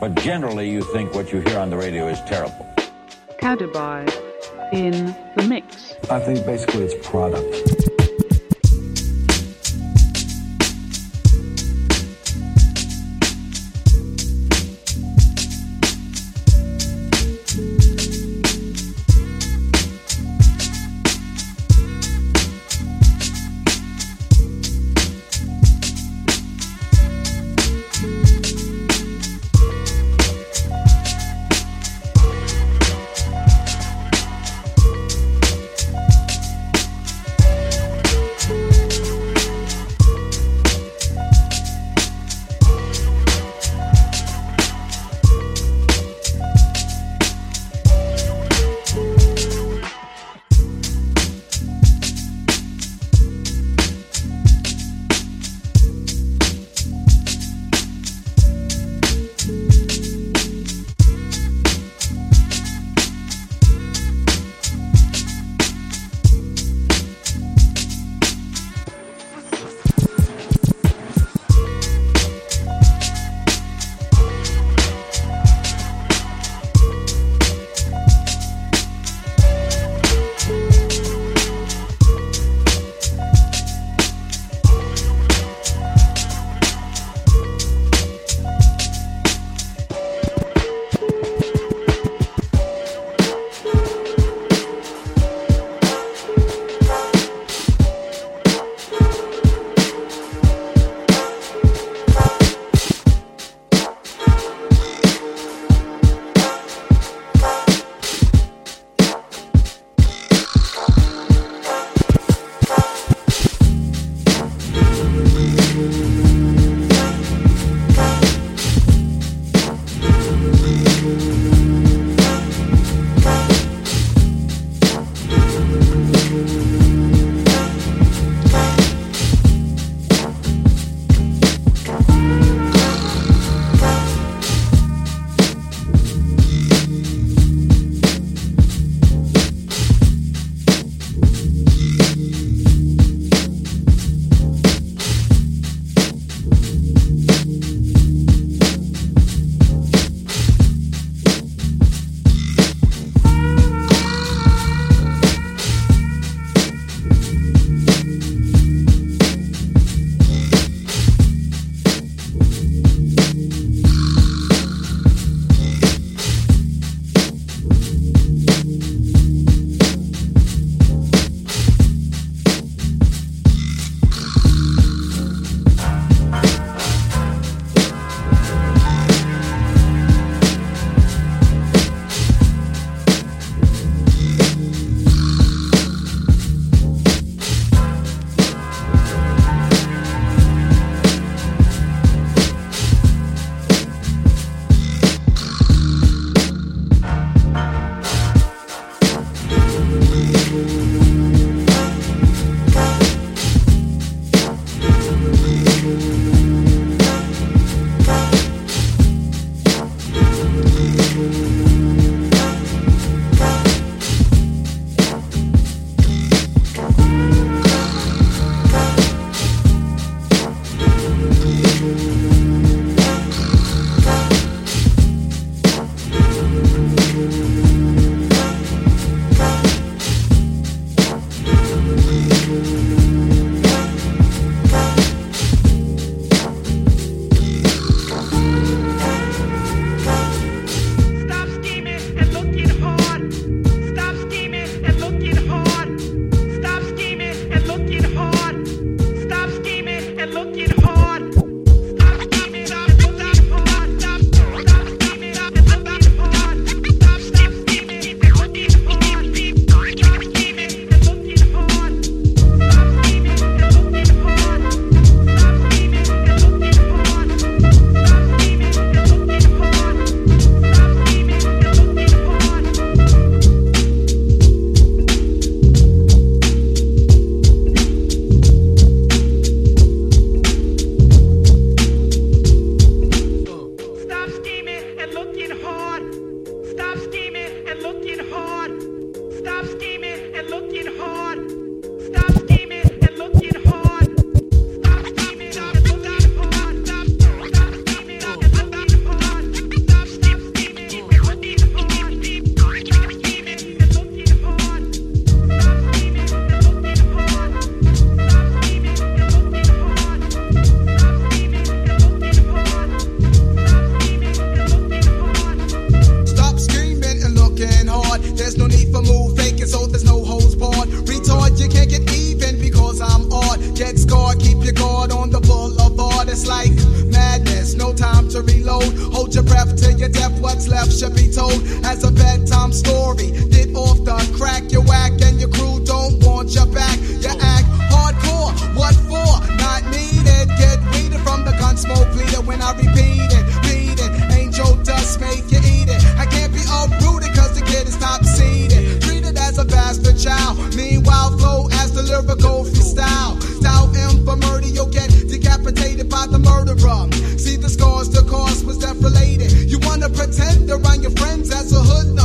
but generally you think what you hear on the radio is terrible. Kadabai in the mix. I think basically it's product. Story. Get off the crack, you whack, and your crew don't want you back. You act hardcore, what for? Not needed. Get weeded from the gun smoke bleeder when I repeat it. Beat it, angel dust make you eat it. I can't be uprooted cause the kid is top seeded. Treated as a bastard child. Meanwhile, flow as the lyrical freestyle. Style M for murder, you'll get decapitated by the murderer. See the scars, the cause was death related. You wanna pretend around your friends as a hoodlum.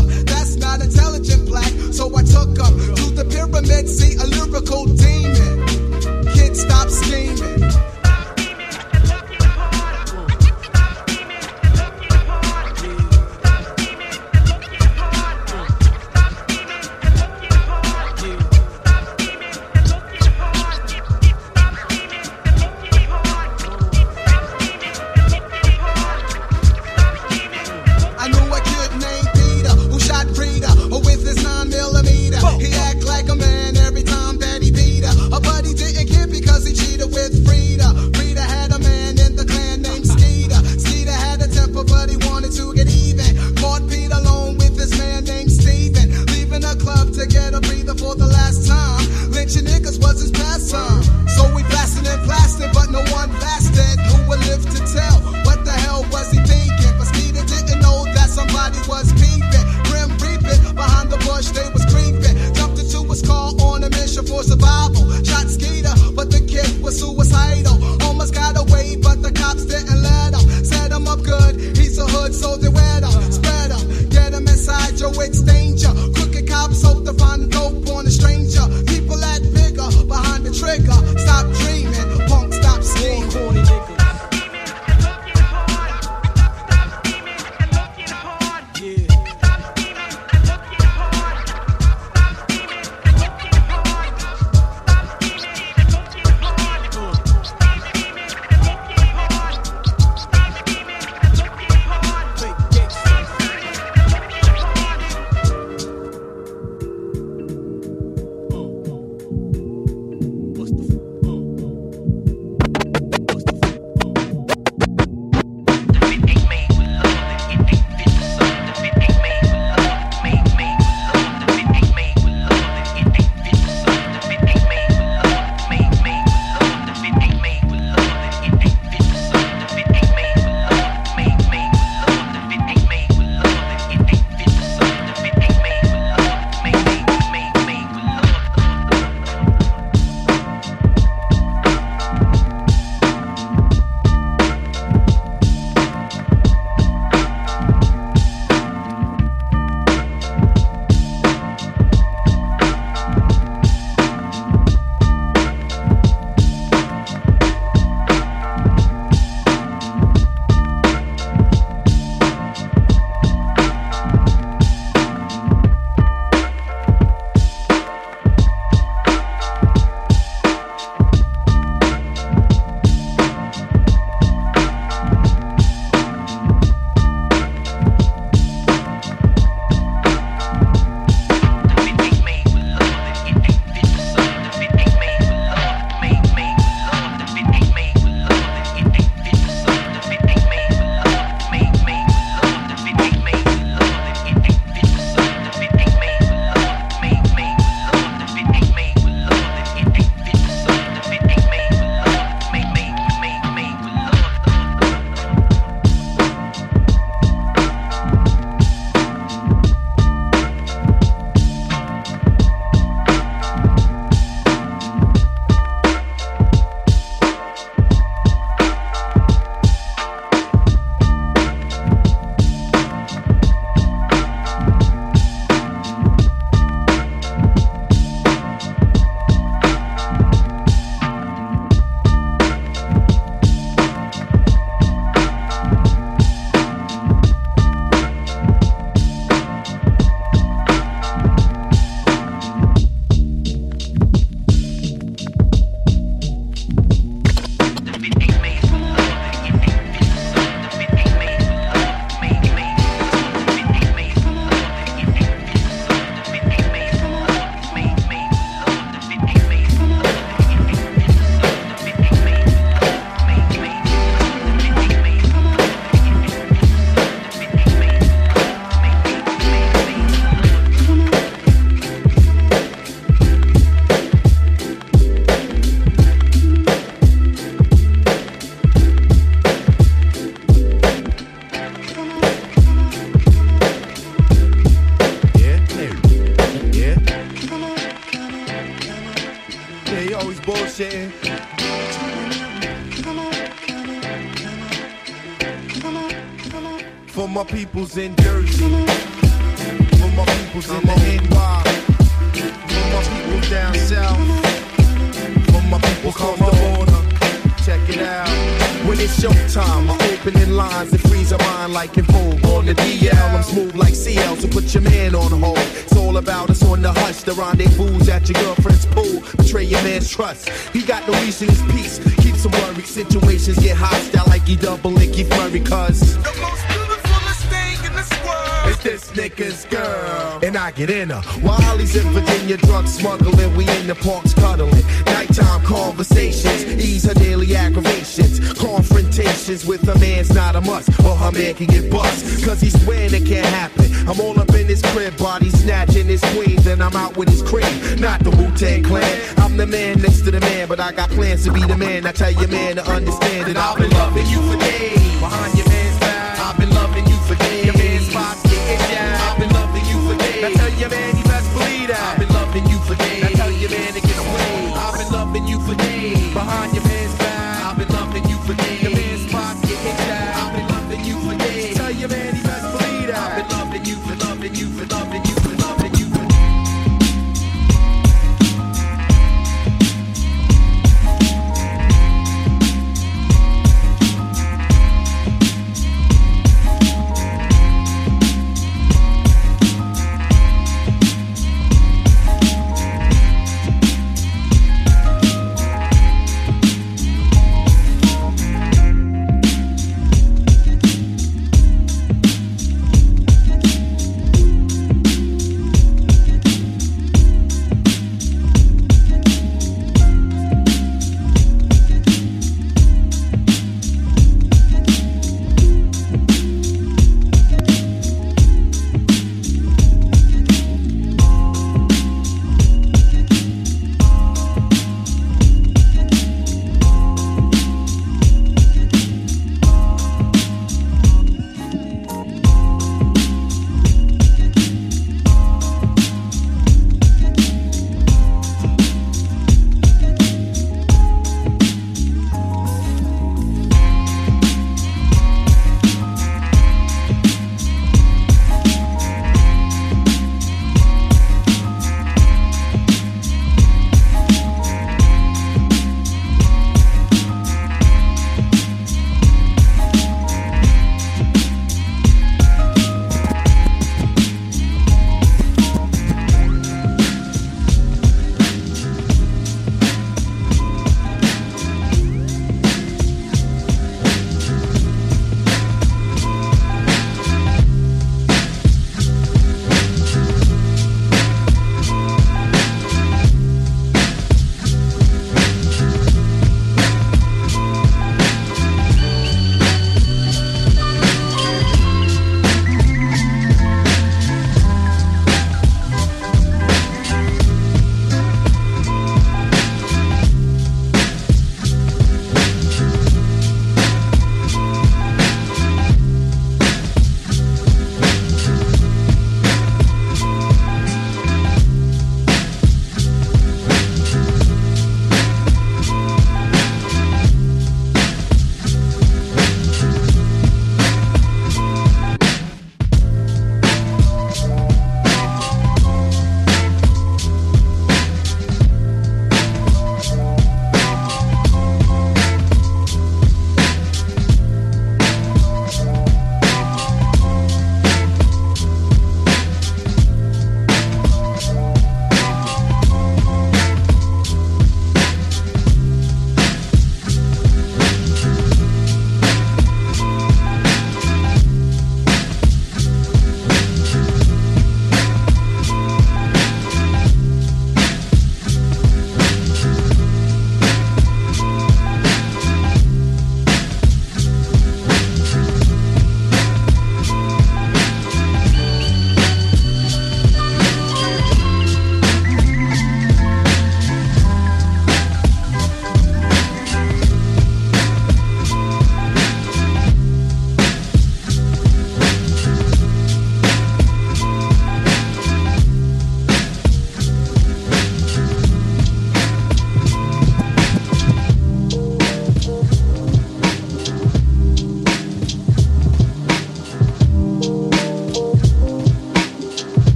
When it's showtime, I open in lines and freeze a mind like En Vogue on the DL. I'm smooth like CL, so put your man on hold. It's all about us on the hush, the rendezvous at your girlfriend's pool. Betray your man's trust. He got no reason his peace. Keep some worry, situations get hostile like he double Keith Murray, cuz. This nigga's girl, and I get in her. While he's in Virginia, drug smuggling, we in the parks cuddling. Nighttime conversations, ease her daily aggravations. Confrontations with a man's not a must, or her man can get bust. Cause he's swearing it can't happen. I'm all up in his crib, body snatching his queen, then I'm out with his cream. Not the Wu Tang Clan, I'm the man next to the man, but I got plans to be the man. I tell your man to understand that I've been loving you for days. Behind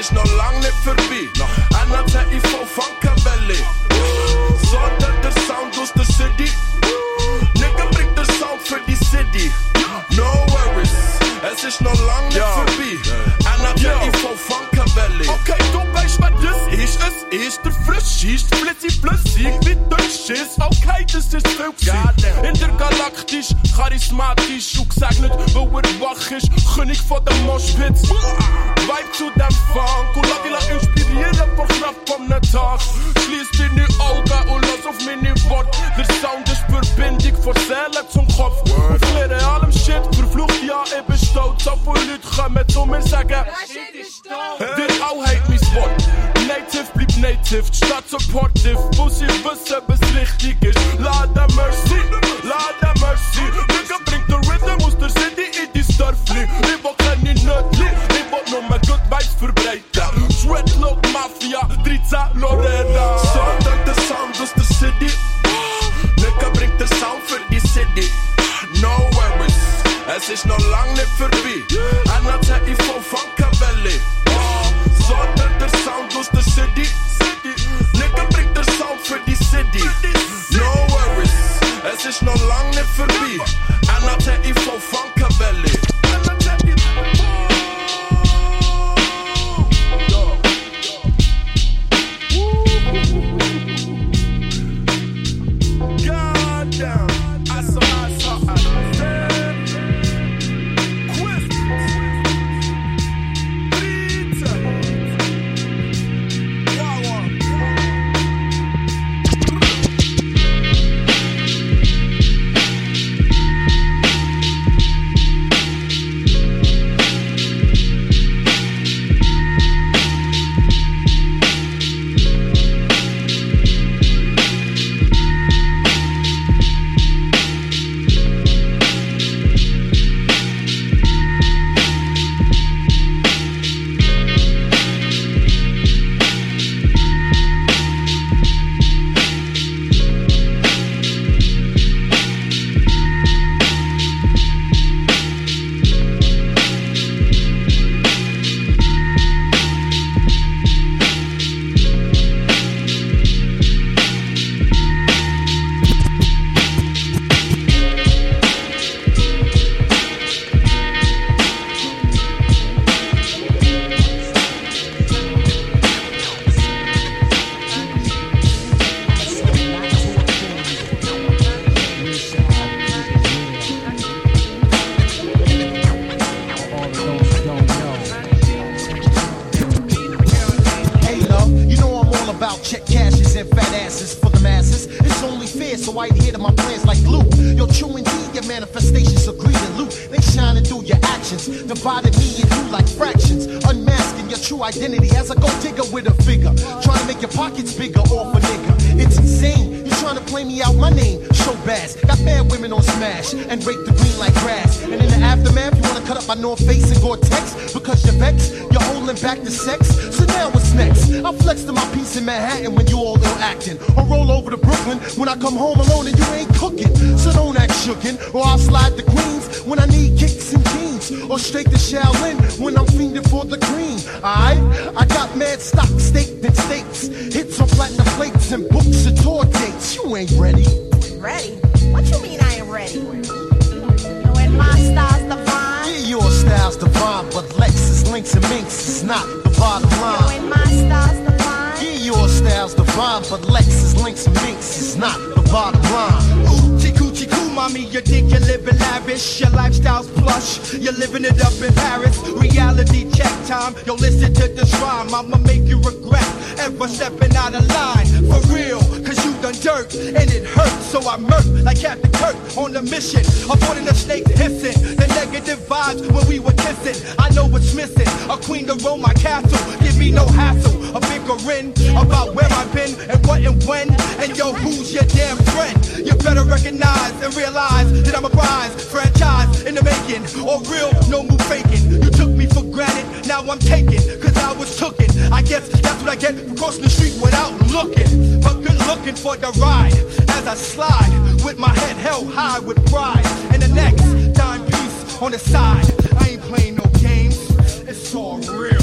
ist noch lang nicht vorbei. NATIV Funkabelli. So tönt der Sound aus der City. Nigga bringt der Sound für die City. No worries. Es ist noch lang nicht vorbei. NATIV Funkabelli. Okay, du weißt, was das ist. Es ist der Frischist, flitzy flüssig wie Deutsch ist. Okay, das ist viel Intergalaktisch, charismatisch und gesegnet, weil er wach ist. König von der Moschpitz. Vibe zu dem Funk und lass dich inspirieren von Kraft vom Tag. Schließ deine Augen und lass auf meine Worte. Der Sound ist Verbindung von Seele zum Kopf. Kläre allem Shit, verflucht ja, ich bin stolz. So viele Leute kommen zu mir sagen, Dir auch hate mein Wort. Native blieb native, die Stadt supportive. Muss ich wissen, was richtig ist. Lade Mercy. Back the sex. So now what's next? I flex to my piece in Manhattan when you all ill acting, or roll over to Brooklyn when I come home alone and you ain't cooking. So don't act shookin', or I'll slide to Queens when I need kicks and jeans, or straight to Shaolin when I'm fiending for the green. Alright, I got mad stock, staked in states, hits on platinum plates and books and tour dates. You ain't ready. Ready? What you mean I ain't ready? And my style's divine. Your style's divine, but Lexus, links and minks is not the bottom line. my style's divine. Yeah, your style's divine, but Lexus, links and minks is not the bottom line. Ooh, Gucci cool, mommy, you think you're living lavish. Your lifestyle's plush, you're living it up in Paris. Reality check time, yo, listen to this rhyme. I'ma make you regret ever stepping out of line. For real, cause you done dirt, and it hurts. So I murk like Captain Kirk on a mission. Avoiding the snake hissing, the negative vibes when we were kissing. I know what's missing, a queen to roam my castle. Give me no hassle, a bigger rin about where I've been and what and when. And yo, who's your damn friend? You better recognize and realize that I'm a prize franchise in the making, or real, no move faking. You took me for granted, now I'm taking, cause I was tookin'. I guess that's what I get for crossing the street without looking. But good looking for the ride as I slide with my head held high with pride. And the next dime piece on the side. I ain't playing no games, it's all real.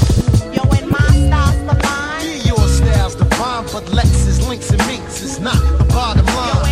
But Lexus, links, and minks is not the bottom line.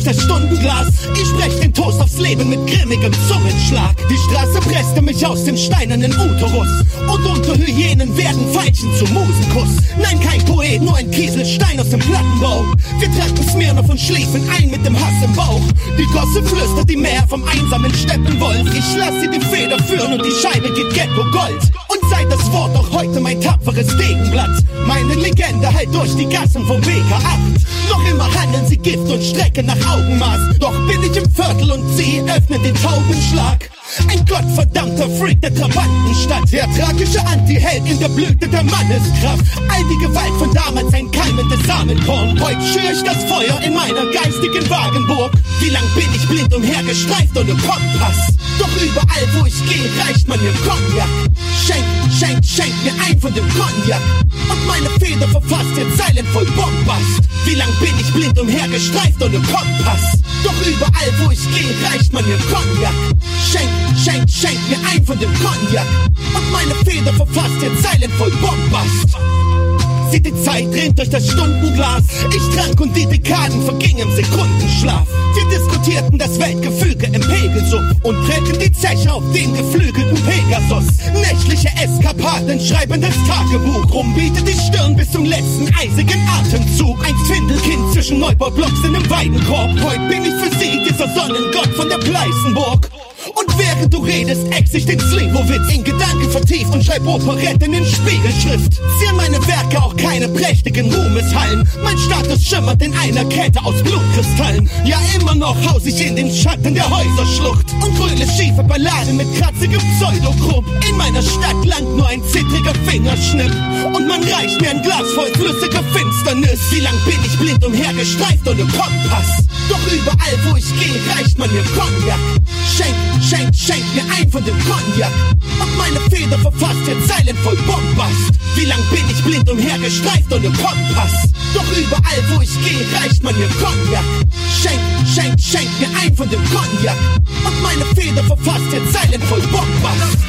Durch das Stundenglas. Ich sprech den Toast aufs Leben mit grimmigem Zungenschlag. Die Straße presste mich aus dem steinernen Uterus. Und unter Hyänen werden Veilchen zum Musenkuss. Nein, kein Poet, nur ein Kieselstein aus dem Plattenbau. Wir tranken Smirnoff und schliefen ein mit dem Hass im Bauch. Die Gosse flüstert die Meer vom einsamen Steppenwolf. Ich lass sie die Feder führen und die Scheibe geht Ghetto Gold. Und sei das Wort auch heute mein tapferes Degenblatt. Meine Legende halt durch die Gassen vom WK8. Noch immer handeln sie Gift und strecken nach Augenmaß. Doch bin ich im Viertel und sie öffnen den Taubenschlag. Ein gottverdammter Freak der Trabantenstadt. Der tragische Anti-Held in der Blüte der Manneskraft. All die Gewalt von damals ein keimendes Samenkorn. Heute schür ich das Feuer in meiner geistigen Wagenburg. Wie lang bin ich blind umhergestreift ohne Kompass? Doch überall wo ich gehe, reicht man mir Cognac. Schenk, schenk, schenk mir ein von dem Cognac. Und meine Feder verfasst jetzt Zeilen voll Bombast. Wie lang bin ich blind umhergestreift ohne Kompass? Doch überall wo ich gehe, reicht man mir Cognac. Schenk, schenk, schenk mir ein von dem Cognac. Und meine Feder verfasst jetzt Zeilen voll Bombast. Sieht die Zeit rinnt durch das Stundenglas. Ich trank und die Dekaden vergingen im Sekundenschlaf. Wir diskutierten das Weltgefüge im Pegelsuff und prägten die Zeche auf den geflügelten Pegasus. Nächtliche Eskapaden schreiben das Tagebuch. Rumbietet die Stirn bis zum letzten eisigen Atemzug. Ein Findelkind zwischen Neubaublocks in einem Weidenkorb. Heute bin ich für sie dieser Sonnengott von der Pleißenburg. Und während du redest, ex ich den Slivovitz in Gedanken vertieft und schreib Operetten in Spiegelschrift. Ziehen meine Werke auch keine prächtigen Ruhmeshallen. Mein Status schimmert in einer Kette aus Blutkristallen. Ja, immer noch haus ich in den Schatten der Häuserschlucht und grüne schiefe Balladen mit kratzigem Pseudogrupp. In meiner Stadt langt nur ein zittriger Fingerschnipp und man reicht mir ein Glas voll flüssiger Finsternis. Wie lang bin ich blind umhergestreift ohne Kompass? Doch überall wo ich gehe, reicht man mir Cognac. Schenk, schenk, schenk mir ein von dem Cognac. Und meine Feder verfasst jetzt Zeilen voll Bombast. Wie lang bin ich blind umhergestreift ohne Kompass? Doch überall, wo ich gehe, reicht man mir Cognac. Schenk, schenk, schenk mir ein von dem Cognac. Und meine Feder verfasst jetzt Zeilen voll Bombast.